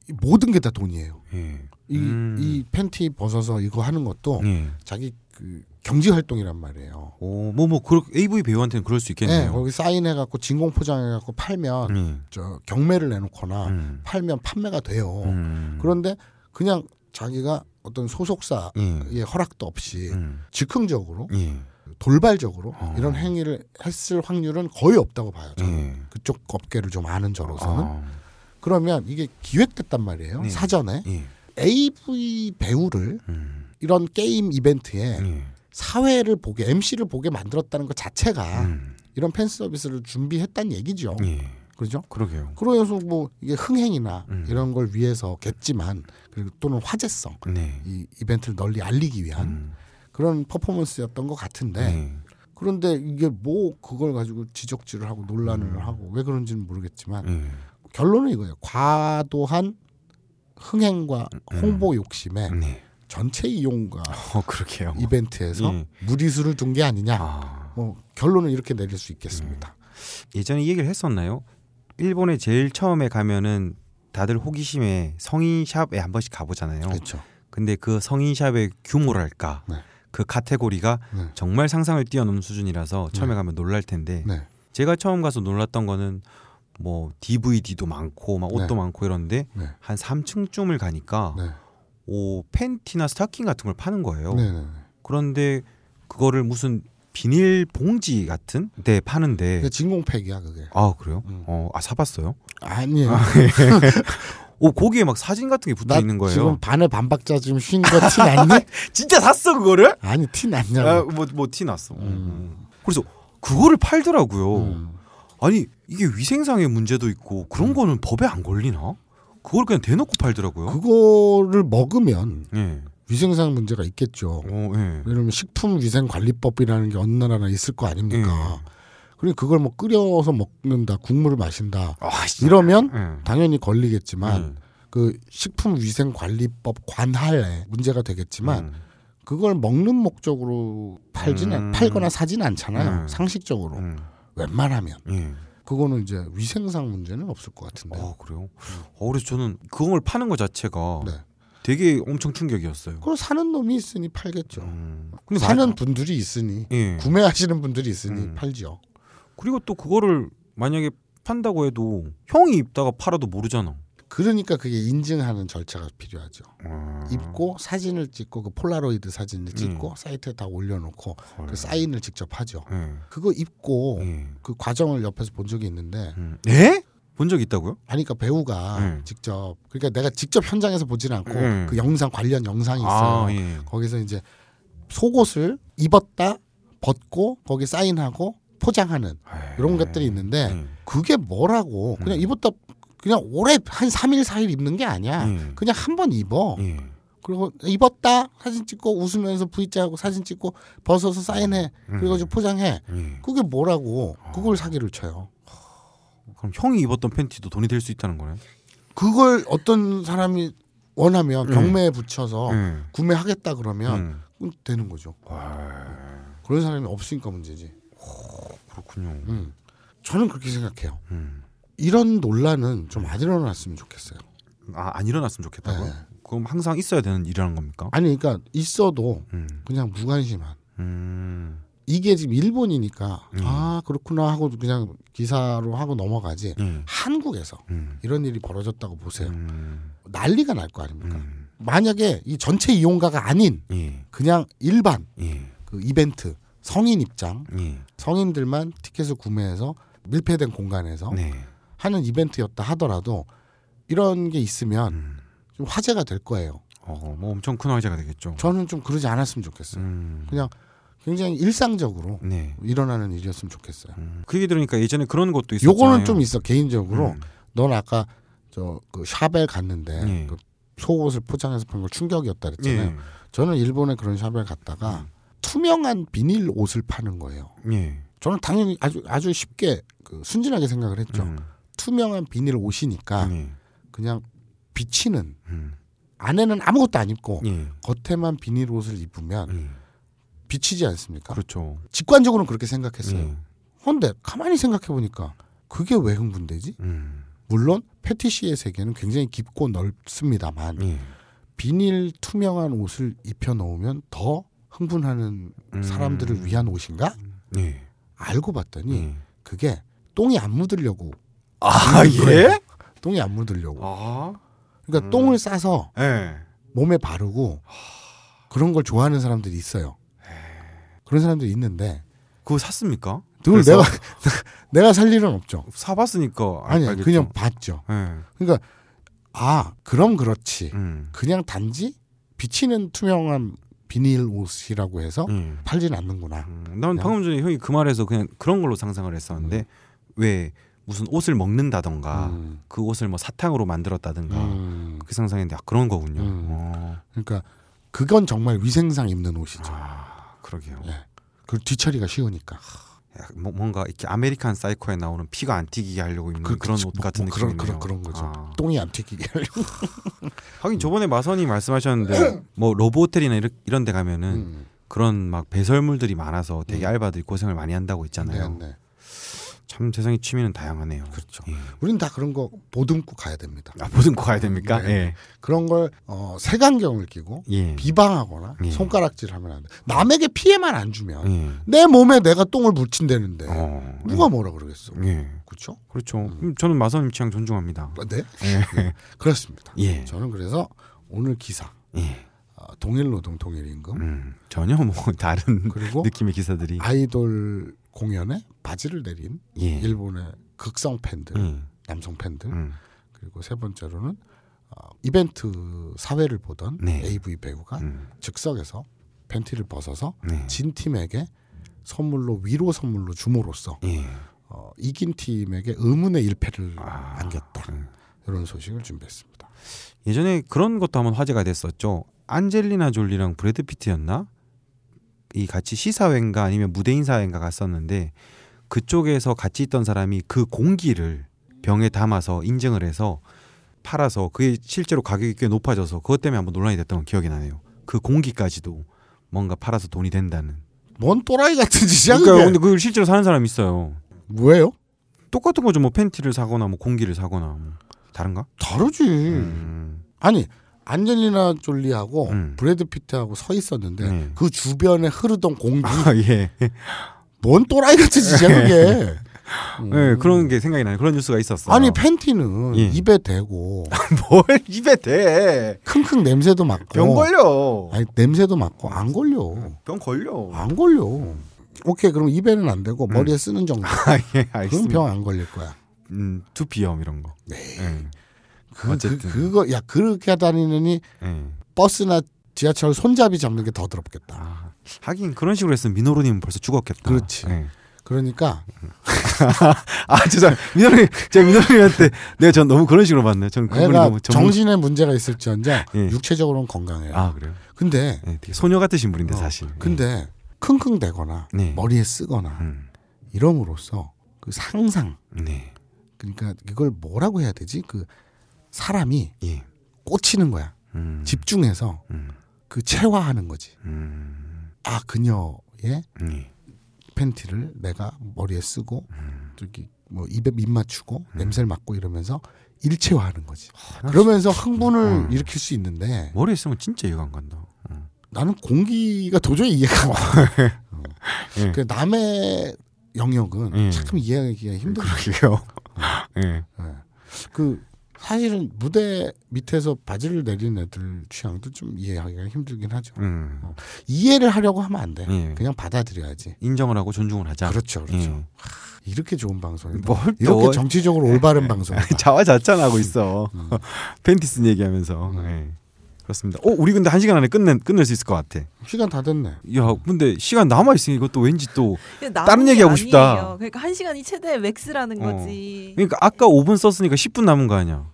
이 모든 게 다 돈이에요. 예. 이, 음. 이 팬티 벗어서 이거 하는 것도 예. 자기 그 경제 활동이란 말이에요. 오, 뭐, 뭐, 그 AV 배우한테는 그럴 수 네, 있겠네요. 거기 사인해 갖고 진공 포장해 갖고 팔면 예. 저 경매를 내놓거나 음. 팔면 판매가 돼요. 음. 그런데 그냥 자기가 어떤 소속사의 예. 허락도 없이 음. 즉흥적으로 예. 돌발적으로 어. 이런 행위를 했을 확률은 거의 없다고 봐요. 저는 예. 그쪽 업계를 좀 아는 저로서는 아. 그러면 이게 기획됐단 말이에요. 네. 사전에 예. AV 배우를 음. 이런 게임 이벤트에 예. 사회를 보게 MC를 보게 만들었다는 것 자체가 음. 이런 팬 서비스를 준비했다는 얘기죠. 예. 그렇죠? 그러게요. 그래서 뭐 이게 흥행이나 음. 이런 걸 위해서겠지만 그리고 또는 화제성 네. 이 이벤트를 널리 알리기 위한 음. 그런 퍼포먼스였던 것 같은데 네. 그런데 이게 뭐 그걸 가지고 지적질을 하고 논란을 음. 하고 왜 그런지는 모르겠지만 예. 결론은 이거예요. 과도한 흥행과 음. 홍보 욕심에 네. 전체 이용가 어. 이벤트에서 예. 무리수를 둔 게 아니냐. 아. 뭐 결론은 이렇게 내릴 수 있겠습니다. 예전에 이 얘기를 했었나요? 일본에 제일 처음에 가면은 다들 호기심에 성인샵에 한 번씩 가보잖아요. 그렇죠. 근데 그 성인샵의 규모랄까 네. 그 카테고리가 네. 정말 상상을 뛰어넘는 수준이라서 처음에 가면 놀랄 텐데 네. 제가 처음 가서 놀랐던 거는 뭐 DVD도 많고 막 옷도 네. 많고 이런데 네. 한 3층쯤을 가니까 네. 오 팬티나 스타킹 같은 걸 파는 거예요. 네. 네. 그런데 그거를 무슨 비닐 봉지 같은 데 파는데 진공팩이야 그게. 아 그래요? 음. 어, 아 사봤어요? 아니에요. <laughs> 오 거기에 막 사진 같은 게 붙어 나 있는 거예요. 지금 반에 반박자 지금 쉰 거 티 났니? <laughs> 진짜 샀어 그거를? 아니 티 났냐고. 아 뭐뭐 티 났어. 음. 그래서 그거를 팔더라고요. 음. 아니 이게 위생상의 문제도 있고 그런 거는 법에 안 걸리나? 그걸 그냥 대놓고 팔더라고요. 그거를 먹으면 예. 위생상 문제가 있겠죠. 어, 예. 왜냐면 식품위생관리법이라는 게 어느 나라나 있을 거 아닙니까? 예. 그리고 그걸 뭐 끓여서 먹는다, 국물을 마신다 아, 씨. 이러면 예. 당연히 걸리겠지만 음. 그 식품위생관리법 관할에 문제가 되겠지만 음. 그걸 먹는 목적으로 팔지는 음. 팔거나 사지는 않잖아요. 음. 상식적으로 음. 웬만하면 예. 그거는 이제 위생상 문제는 없을 것 같은데. 어 그래요? 어 그래서 저는 그걸 파는 것 자체가 네. 되게 엄청 충격이었어요. 그걸 사는 놈이 있으니 팔겠죠. 음. 근데 마- 사는 분들이 있으니 예. 구매하시는 분들이 있으니 음. 팔죠. 그리고 또 그거를 만약에 판다고 해도 형이 입다가 팔아도 모르잖아. 그러니까 그게 인증하는 절차가 필요하죠. 음. 입고 사진을 찍고 그 폴라로이드 사진을 찍고 음. 사이트에 다 올려놓고 헐. 그 사인을 직접 하죠. 예. 그거 입고 예. 그 과정을 옆에서 본 적이 있는데 음. 예? 본적 있다고요? 아니 그러니까 배우가 음. 직접 그러니까 내가 직접 현장에서 보지는 않고 음. 그 영상 관련 영상이 있어요. 아, 예. 거기서 이제 속옷을 입었다 벗고 거기 사인하고 포장하는 이런 것들이 있는데 예. 그게 뭐라고 그냥 음. 입었다 그냥 오래 한 3일 4일 입는 게 아니야. 예. 그냥 한 번 입어. 예. 그리고 입었다 사진 찍고 웃으면서 V자하고 사진 찍고 벗어서 사인해. 그리고 좀 포장해. 예. 그게 뭐라고 그걸 사기를 쳐요. 그럼 형이 입었던 팬티도 돈이 될 수 있다는 거네. 그걸 어떤 사람이 원하면 음. 경매에 붙여서 예. 구매하겠다 그러면 음. 되는 거죠. 와, 그런 사람이 없으니까 문제지. 그렇군요. 음. 저는 그렇게 생각해요. 음. 이런 논란은 좀 안 일어났으면 좋겠어요. 아, 안 일어났으면 좋겠다고요? 네. 그럼 항상 있어야 되는 일이라는 겁니까? 아니 그러니까 있어도 음. 그냥 무관심한. 음. 이게 지금 일본이니까 음. 아 그렇구나 하고 그냥 기사로 하고 넘어가지. 예. 한국에서 음. 이런 일이 벌어졌다고 보세요. 음. 난리가 날 거 아닙니까? 음. 만약에 이 전체 이용가가 아닌 예. 그냥 일반 예. 그 이벤트 성인 입장 예. 성인들만 티켓을 구매해서 밀폐된 공간에서 네. 하는 이벤트였다 하더라도 이런 게 있으면 음. 좀 화제가 될 거예요. 어, 뭐 엄청 큰 화제가 되겠죠. 저는 좀 그러지 않았으면 좋겠어요. 음. 그냥 굉장히 일상적으로 네. 일어나는 일이었으면 좋겠어요. 음. 그 얘기 들으니까 예전에 그런 것도 있었잖아요. 요거는 좀 있어 개인적으로. 음. 넌 아까 저 그 샵에 갔는데 예. 그 속옷을 포장해서 파는 걸 충격이었다 그랬잖아요. 예. 저는 일본의 그런 샵에 갔다가 투명한 비닐 옷을 파는 거예요. 예. 저는 당연히 아주 아주 쉽게 그 순진하게 생각을 했죠. 음. 투명한 비닐 옷이니까 예. 그냥 비치는 음. 안에는 아무것도 안 입고 예. 겉에만 비닐 옷을 입으면 예. 비치지 않습니까? 그렇죠. 직관적으로는 그렇게 생각했어요. 예. 근데 가만히 생각해 보니까 그게 왜 흥분되지? 음. 물론 패티시의 세계는 굉장히 깊고 넓습니다만 예. 비닐 투명한 옷을 입혀 놓으면 더 흥분하는 음. 사람들을 위한 옷인가? 예. 알고 봤더니 예. 그게 똥이 안 묻으려고 아, 예? 똥이 안 묻으려고 아. 그러니까 음. 똥을 싸서 예. 몸에 바르고 그런 걸 좋아하는 사람들이 있어요. 그런 사람들이 있는데 그거 샀습니까? 그걸? 내가 <laughs> 내가 살 일은 없죠. 사봤으니까 알- 아니 알겠죠. 그냥 봤죠. 예. 그러니까 아 그럼 그렇지. 음. 그냥 단지 비치는 투명한 비닐 옷이라고 해서 예. 팔지는 않는구나. 음, 난 방금 전에 형이 그 말에서 그냥 그런 걸로 상상을 했었는데 왜 무슨 옷을 먹는다던가 음. 그 옷을 뭐 사탕으로 만들었다든가 음. 그렇게 상상했는데 아, 그런 거군요. 음. 어. 그러니까 그건 정말 위생상 입는 옷이죠. 아, 그러게요. 예. 그 뒤처리가 쉬우니까. 야, 뭐, 뭔가 이렇게 아메리칸 사이코에 나오는 피가 안 튀기게 하려고 입는 그- 그런 그치, 옷 뭐- 같은 뭐 그런 느낌이네요. 그런 그런 거죠. 아. 똥이 안 튀기게 하려고. <laughs> 하긴 저번에 마선이 말씀하셨는데 뭐 러브호텔이나 이런, 이런 데 가면은 음. 그런 막 배설물들이 많아서 되게 음. 알바들이 고생을 많이 한다고 있잖아요. 네, 네. 참 세상에 취미는 다양하네요. 그렇죠. 예. 우린 다 그런 거 보듬고 가야 됩니다. 아, 거 가야 됩니까? 네. 그런 걸 어, 색안경을 끼고 예. 예. 비방하거나 예. 손가락질하면 안 돼. 남에게 피해만 안 주면 예. 내 몸에 내가 똥을 묻힌다는데 어. 누가 뭐라 그러겠어? 예. 그렇죠? 그렇죠. 음, 저는 마선님 취향 존중합니다. 네, 예. 그렇습니다. 예. 저는 그래서 오늘 기사 예. 어, 동일 노동 동일 임금 음, 전혀 뭐 <laughs> 다른 그리고 느낌의 기사들이 아이돌 공연에 바지를 내린 예. 일본의 극성 팬들, 음. 남성 팬들 음. 그리고 세 번째로는 어, 이벤트 사회를 보던 네. AV 배우가 음. 즉석에서 팬티를 벗어서 네. 진 팀에게 선물로 위로 선물로 줌으로써 예. 어, 이긴 팀에게 의문의 일패를 아, 안겼다. 음. 이런 소식을 준비했습니다. 예전에 그런 것도 한번 화제가 됐었죠. 안젤리나 졸리랑 브래드 피트였나? 이 같이 시사회인가 아니면 무대 인사회인가 갔었는데 그쪽에서 같이 있던 사람이 그 공기를 병에 담아서 인증을 해서 팔아서 그게 실제로 가격이 꽤 높아져서 그것 때문에 한번 논란이 됐던 건 기억이 나네요. 그 공기까지도 뭔가 팔아서 돈이 된다는. 뭔 또라이 같은 짓이야 그러니까 그게. 근데 그걸 실제로 사는 사람이 있어요. 뭐예요? 똑같은 거죠. 뭐 팬티를 사거나 뭐 공기를 사거나 뭐 다른가? 다르지. 음. 아니 안젤리나 졸리하고 음. 브래드 피트하고 서 있었는데 네. 그 주변에 흐르던 공기 아, 예. 뭔 또라이 같은 짓이야 그게. <laughs> 음. 네, 그런 게 생각이 나요. 그런 뉴스가 있었어요. 아니 팬티는 예. 입에 대고 <laughs> 뭘 입에 대? 킁킁 냄새도 맡고 병 걸려. 아니 냄새도 맡고 안 걸려. 병 걸려. 안 걸려. 오케이 그럼 입에는 안 되고 머리에 쓰는 정도. <laughs> 아, 예, 그럼. 병 안 걸릴 거야. 음, 두피염 이런 거. 네. 예. 그, 어쨌든. 그, 그거 야 그렇게 다니느니 예. 버스나 지하철 손잡이 잡는 게 더 더럽겠다. 아, 하긴 그런 식으로 했으면 민호로님은 벌써 죽었겠다. 그렇지. 예. 그러니까 <laughs> 아 죄송. 민호님 제가 민호님한테 내가 전 너무 그런 식으로 봤네. 저는 그분이 애가 전문- 정신에 문제가 있을지언정 예. 육체적으로는 건강해요. 아 그래요. 근데 예, 소녀 같으신 분인데 어, 사실. 근데 킁킁대거나 네. 머리에 쓰거나 음. 이럼으로써 그 상상 네. 그러니까 이걸 뭐라고 해야 되지? 그 사람이 예. 꽂히는 거야. 음. 집중해서 음. 그 체화하는 거지. 음. 아 그녀의 예. 팬티를 내가 머리에 쓰고 음. 저기 뭐 입에 입 맞추고 냄새를 맡고 이러면서 일체화하는 거지. 그러면서 흥분을 음. 일으킬 수 있는데 머리에 쓰면 진짜 이해가 안 간다. 어. 나는 공기가 도저히 이해가 안 가. <laughs> 어. 예. 그 남의 영역은 예. 참 이해하기가 힘들어. 그러게요. 예. 그 사실은 무대 밑에서 바지를 내리는 애들 취향도 좀 이해하기가 힘들긴 하죠. 음. 이해를 하려고 하면 안 돼. 예. 그냥 받아들여야지. 인정을 하고 존중을 하자. 그렇죠, 그렇죠. 예. 이렇게 좋은 방송이 뭘 이렇게 또- 정치적으로 올바른 방송. <laughs> 자화자찬하고 있어. 음. <laughs> 팬티슨 얘기하면서. 예. 그렇습니다. 어, 우리 근데 한 시간 안에 끝내 끝낼 수 있을 것 같아. 시간 다 됐네. 야, 근데 시간 남아 있으니 이것도 왠지 또 다른 남은 게 얘기 하고 싶다. 아니에요. 그러니까 한 시간이 최대 맥스라는 어. 거지. 그러니까 아까 5분 썼으니까 10분 남은 거 아니야?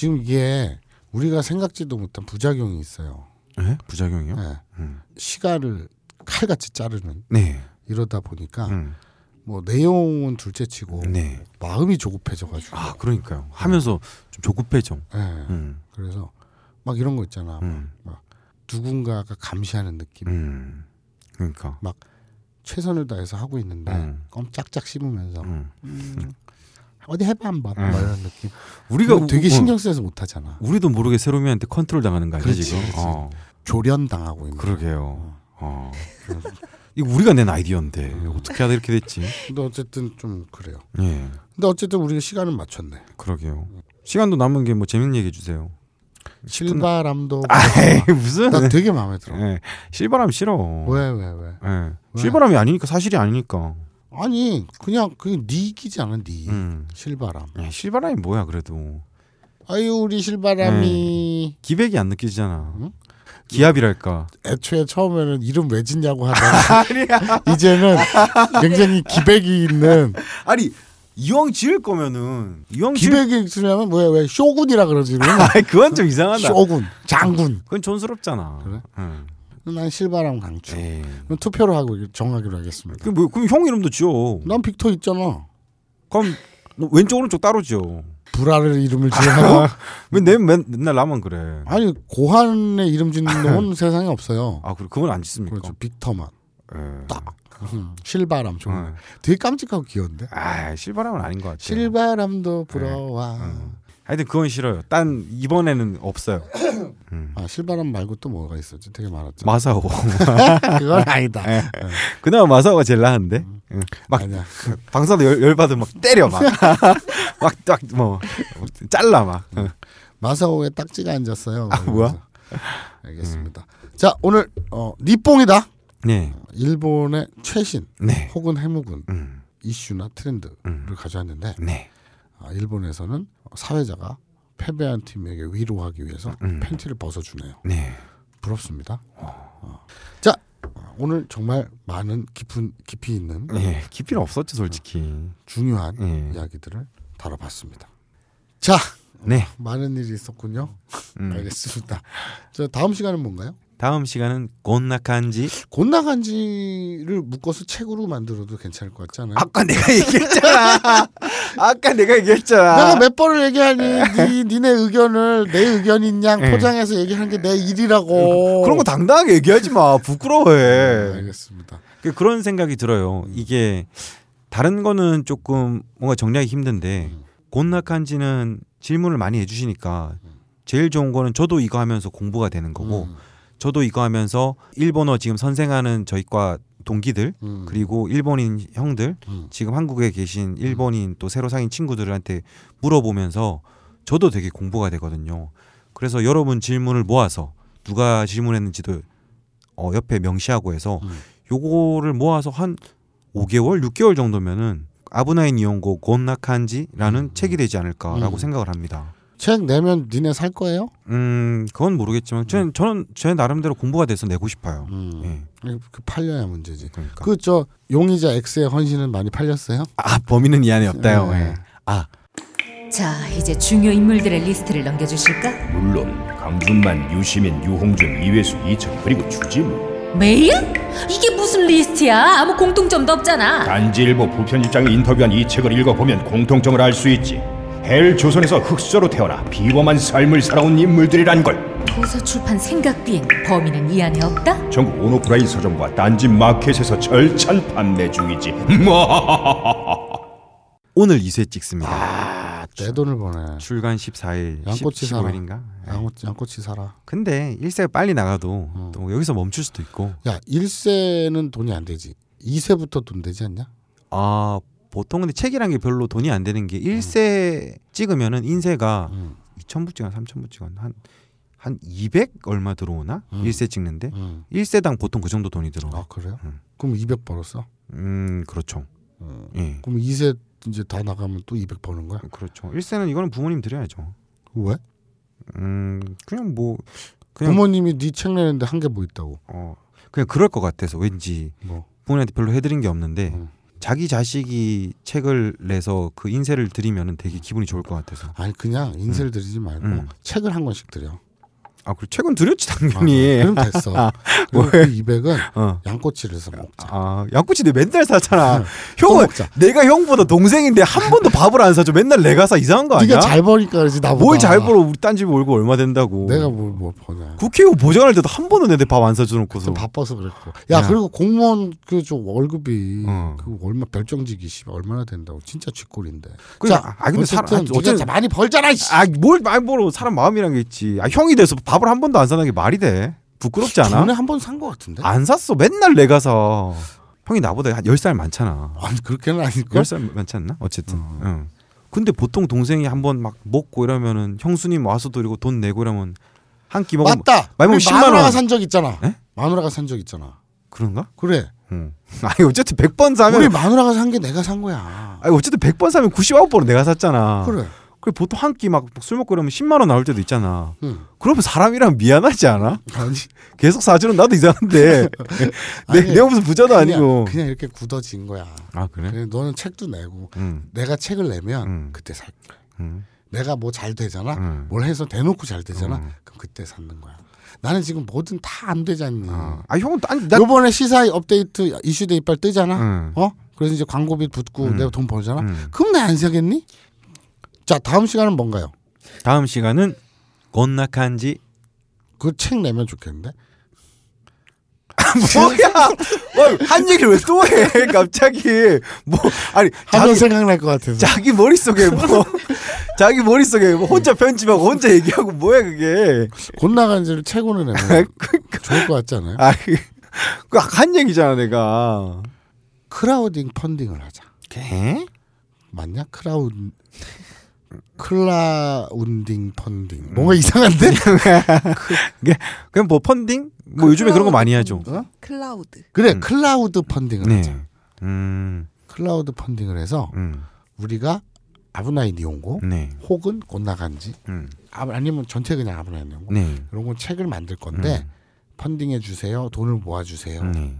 지금 이게 우리가 생각지도 못한 부작용이 있어요. 예? 부작용이요? 예. 음. 시간을 칼같이 자르는 네. 이러다 보니까 음. 뭐 내용은 둘째치고 네. 마음이 조급해져가지고. 아, 그러니까요. 하면서 좀 조급해져. 예. 음. 그래서 막 이런 거 있잖아. 음. 누군가가 감시하는 느낌. 음. 그러니까. 최선을 다해서 하고 있는데 음. 껌 짝짝 씹으면서 음. 음, 어디 해봐 한번 음. 뭐 이런 느낌. 우리가 되게 우- 신경 쓰여서 못 하잖아. 우리도 모르게 세로미한테 컨트롤 당하는 거 아니야 그렇지, 지금? 그렇지. 어, 조련 당하고 있는. 그러게요. 어. 이거 우리가 낸 아이디어인데 어떻게 하다 이렇게 됐지? 근데 어쨌든 좀 그래요. 예, 근데 어쨌든 우리가 시간을 맞췄네. 그러게요. 시간도 남은 게 뭐 재밌는 얘기 해 주세요. 실바람도 아이 무슨? 나 되게 마음에 들어. 예, 실바람 싫어. 왜왜 왜? 예, 왜? 실바람이 아니니까 사실이 아니니까. 아니 그냥 그네 얘기지 않아 네 음. 실바람. 예, 실바람이 뭐야 그래도 아유 우리 실바람이 기백이 안 느껴지잖아. 응? 기압이랄까. 애초에 처음에는 이름 왜 짓냐고 하다가 <laughs> 이제는 굉장히 기백이 있는 아니 이왕 지을 거면은 이왕 지을. 기백이 있으려면 왜왜 쇼군이라 그러지 그건 좀 이상하다. 쇼군 장군. 그건 촌스럽잖아. 그래? 응. 난 실바람 강추. 에이. 그럼 투표로 하고 정하기로 하겠습니다. 그 뭐, 그럼 형 이름도 지어. 난 빅터 있잖아. 그럼 너 왼쪽 오른쪽 따로 지어. 불알을 이름을 지으라고? <laughs> 왜내 맨, 맨날 나만 그래. 아니 고한의 이름 짓는 <laughs> 놈은 세상에 없어요. 아 그래 그건 안 짓습니까? 그렇죠. 빅터만. 예. 딱. 음, 실바람 좋은. 어. 되게 깜찍하고 귀여운데. 아 실바람은 아닌 것 같아요. 실바람도 불어와. 어. 하여튼 그건 싫어요. 딴 이번에는 없어요. <coughs> 음. 아 실바람 말고 또 뭐가 있었지? 되게 많았죠. 마사오. <laughs> 그건 아니다. 그나마 마사오가 제일 나은데. 응. 막 아니야. <laughs> 방사도 열, 열 받으면 막 때려 막. <laughs> 막딱뭐 잘라 막. 응. 마사오에 딱지가 앉았어요. 아, 뭐야? 알겠습니다. 자 오늘 어 니뽕이다. 네. 일본의 최신 네. 혹은 해묵은 음. 이슈나 트렌드를 음. 가져왔는데 네. 아, 일본에서는 사회자가 패배한 팀에게 위로하기 위해서 음. 팬티를 벗어주네요. 네. 부럽습니다. 어. 자 어, 오늘 정말 많은 깊은 깊이 있는 예. 깊이는 없었죠 솔직히. 중요한 예. 이야기들을 다뤄봤습니다. 자 네. 많은 일이 있었군요. 음. 알겠습니다. 자 다음 시간은 뭔가요? 다음 시간은 곤나칸지. 곤나간지를 묶어서 책으로 만들어도 괜찮을 것 같지 않아요? 아까 내가 얘기했잖아. <laughs> 아까 내가 얘기했잖아. 내가 몇 번을 얘기하니 니, 니네 의견을 내 의견인 양 예. 포장해서 얘기하는 게 내 일이라고. 그런 거 당당하게 얘기하지 마. 네, 부끄러워해. 알겠습니다. 그- 그런 생각이 들어요. 음. 이게 다른 거는 조금 뭔가 정리하기 힘든데 음. 곤낙한지는 질문을 많이 해주시니까 제일 좋은 거는 저도 이거 하면서 공부가 되는 거고 음, 저도 이거 하면서 일본어 지금 선생하는 저희과 동기들 음, 그리고 일본인 형들 음. 지금 한국에 계신 일본인 또 새로 사귄 친구들한테 물어보면서 저도 되게 공부가 되거든요. 그래서 여러분 질문을 모아서 누가 질문했는지도 어, 옆에 명시하고 해서 음. 요거를 모아서 한 5개월, 6개월 정도면은 아브나인 이용고 곤나칸지라는 음. 책이 되지 않을까라고 음. 생각을 합니다. 책 내면 니네 살 거예요? 음, 그건 모르겠지만 저는 저는 제 나름대로 공부가 돼서 내고 싶어요. 음. 예. 그 팔려야 문제지. 그러니까. 그 저 용의자 X의 헌신은 많이 팔렸어요? 아, 범인은 이 안에 없다요. 네. 예. 아, 자, 이제 중요 인물들의 리스트를 넘겨 주실까? 물론 강준만, 유시민, 유홍준, 이외수, 이철 그리고 주진우 메일? 이게 무슨 리스트야? 아무 공통점도 없잖아. 딴지일보 부편집장이 인터뷰한 이 책을 읽어보면 공통점을 알 수 있지 헬 조선에서 흙수저로 태어나 비범한 삶을 살아온 인물들이란 걸 도서 출판 생각 비행 범인은 이 안에 없다? 전국 온오프라인 서점과 딴지 마켓에서 절찬 판매 중이지 오늘 2쇄 찍습니다. 아, 내 돈을 버네. 출간 14일, 양꼬치 10, 사라. 15일인가? 양꼬, 양꼬치 사라. 근데 1세가 빨리 나가도 어. 또 여기서 멈출 수도 있고. 야, 1세는 돈이 안 되지. 2세부터 돈 되지 않냐? 아, 보통 근데 책이란 게 별로 돈이 안 되는 게 1세 찍으면은 인세가 음. 2,000부 찍은 3,000부 찍은 한한 200 얼마 들어오나? 음. 1세 찍는데 음. 1세당 보통 그 정도 돈이 들어. 아, 그래요? 음. 그럼 200 벌었어? 음, 그렇죠. 음. 예. 그럼 2세 이제 다 나가면 또200 버는 거야? 그렇죠. 1세는 이거는 부모님 드려야죠. 왜? 음, 그냥 뭐 그냥 부모님이 네 책 내는데 한게뭐 있다고? 어 그냥 그럴 것 같아서 왠지 뭐? 부모님한테 별로 해드린 게 없는데 음. 자기 자식이 책을 내서 그 인세를 드리면은 되게 기분이 좋을 것 같아서. 아니 그냥 인쇄를 드리지 말고 음. 책을 한 권씩 드려. 아, 그리고 책은 드렸지 아, 당연히. 그럼 됐어. <laughs> 뭐. 그 200은 어. 양꼬치를 해서 먹자. 아, 양꼬치 내 맨날 사잖아. 또 형은. 내가 형보다 동생인데 한 번도 밥을 안 사줘. 맨날 내가 사 이상한 거 아니야? 네가 잘 버니까 그러지 나보다. 뭘 잘 벌어? 우리 딴 집 월급 얼마 된다고. 내가 뭘, 뭘 버냐. 국회의원 보장할 때도 한 번도 내내 밥안 사줘놓고서. 좀 바빠서 그랬고. 야, 야. 그리고 공무원 그 좀 월급이 어. 그 얼마 별정직이 씨 얼마나 된다고 진짜 쥐꼴인데. 그래, 아, 근데 사람- 어쨌든- 진짜 많이 벌잖아. 씨. 아, 뭘 많이 벌어. 사람 마음이란 게 있지. 아, 형이 돼서 밥을 한 번도 안 사는 게 말이 돼. 부끄럽지 않아? 전에 한번산거 같은데. 안 샀어. 맨날 내가 사. 형이 나보다 한 10살 많잖아. 아니 그렇게는 아닐걸. 10살 많지 않나? 어쨌든. 어. 응. 근데 보통 동생이 한번 막 먹고 이러면은 형수님 와서 드리고 돈 내고 이러면 한 끼 먹으면 맞다. 많이 먹으면 우리 10만 마누라가 원. 산적 있잖아. 에? 마누라가 산 적 있잖아. 그런가? 그래. 응. <laughs> 아니 어쨌든 100번 사면 우리 마누라가 산 게 내가 산 거야. 아니 어쨌든 100번 사면 99번은 내가 샀잖아. 그래. 그래 보통 한 끼 막 술 먹고 이러면 10만 원 나올 때도 있잖아. 응. 그러면 사람이랑 미안하지 않아? 아니 계속 사주는 나도 이상한데 <laughs> 내, 아니, 내가 무슨 부자도 그냥, 아니고 그냥 이렇게 굳어진 거야. 아 그래? 너는 책도 내고 응. 내가 책을 내면 음. 그때 살. 응. 내가 뭐 잘 되잖아. 응. 뭘 해서 대놓고 잘 되잖아. 음. 그럼 그때 사는 거야. 나는 지금 뭐든 다 안 되잖니. 아, 아 형은 아니 나 요번에 시사 업데이트 이슈 대 이빨 뜨잖아. 응. 어? 그래서 이제 광고비 붙고 음. 내가 돈 벌잖아. 응. 그럼 나 안 사겠니? 자 다음 시간은 뭔가요? 다음 시간은 곤나칸지 그 책 내면 좋겠는데. 뭐야? 어, 한 얘기를 왜 또 해? 갑자기 뭐 아니 하면 자기, 생각날 것 같아서. 자기 머릿속에 뭐 자기 머릿속에 뭐 혼자 편집하고 혼자 얘기하고 뭐야 그게? 곧 나간 지를 최고는 내면 좋을 것 같지 않아요? 아, 그한 얘기잖아 내가. 크라우딩 펀딩을 하자. 개? 맞냐? 크라우 클라 운딩 펀딩. 뭔가 이상한데? <laughs> 그냥 뭐 펀딩? 뭐 요즘에 그런 거 많이 하죠. 어? 크라우드. 그래, 음. 크라우드 펀딩을 하자. 네. 음. 크라우드 펀딩을 해서 음. 우리가 아부나이 니홍고 네. 혹은 곤나 간지 음. 아, 아니면 전체 그냥 아부나이 니홍고 네. 이런 거 책을 만들 건데 펀딩해 주세요. 돈을 모아 주세요. 음. 네.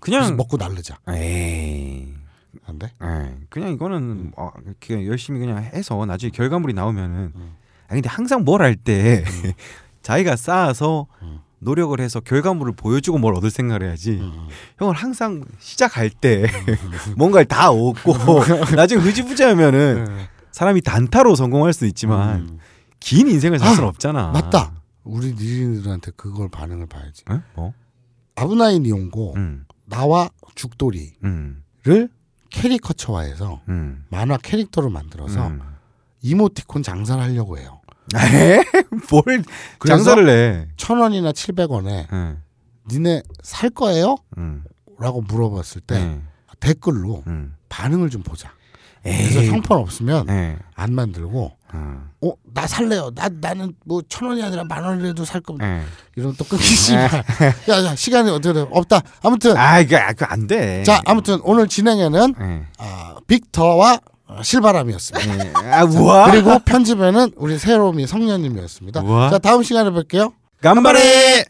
그냥 먹고 날르자. 에이. 안 돼? 예, 그냥 이거는 어, 이렇게 열심히 그냥 해서 나중에 결과물이 나오면은 음. 아 근데 항상 뭘 할 때 <laughs> 자기가 쌓아서 음. 노력을 해서 결과물을 보여주고 뭘 얻을 생각을 해야지 음. 형은 항상 시작할 때 <laughs> 뭔가를 다 얻고 <laughs> 나중에 흐지부지하면은 네. 사람이 단타로 성공할 수 있지만 음. 긴 인생을 살 수는 아, 없잖아 맞다. 우리 니린들한테 그걸 반응을 봐야지. 응? 뭐? 아브나인 이용고 음, 나와 죽돌이를 음, 캐리커처화해서 음, 만화 캐릭터로 만들어서 음. 이모티콘 장사를 하려고 해요. 에? <laughs> 뭘 장사를 해? 천 원이나 칠백 원에 응, 니네 살 거예요? 응, 라고 물어봤을 때 응, 댓글로 응. 반응을 좀 보자. 에이. 그래서 형편 없으면 예. 안 만들고 어, 어 나 살래요. 나 나는 뭐 천 원이 아니라 만 원이라도 살 겁니다. 이러면 또 끊기지. 야야 시간이 어떻게 돼? 없다. 아무튼 아 이거 아, 그안 돼. 자 아무튼 오늘 진행에는 어, 빅터와 실바람이었습니다. 네. 아, 우와. 그리고 편집에는 우리 새로미 성년님이었습니다. 우와. 자 다음 시간에 뵐게요. 간발에.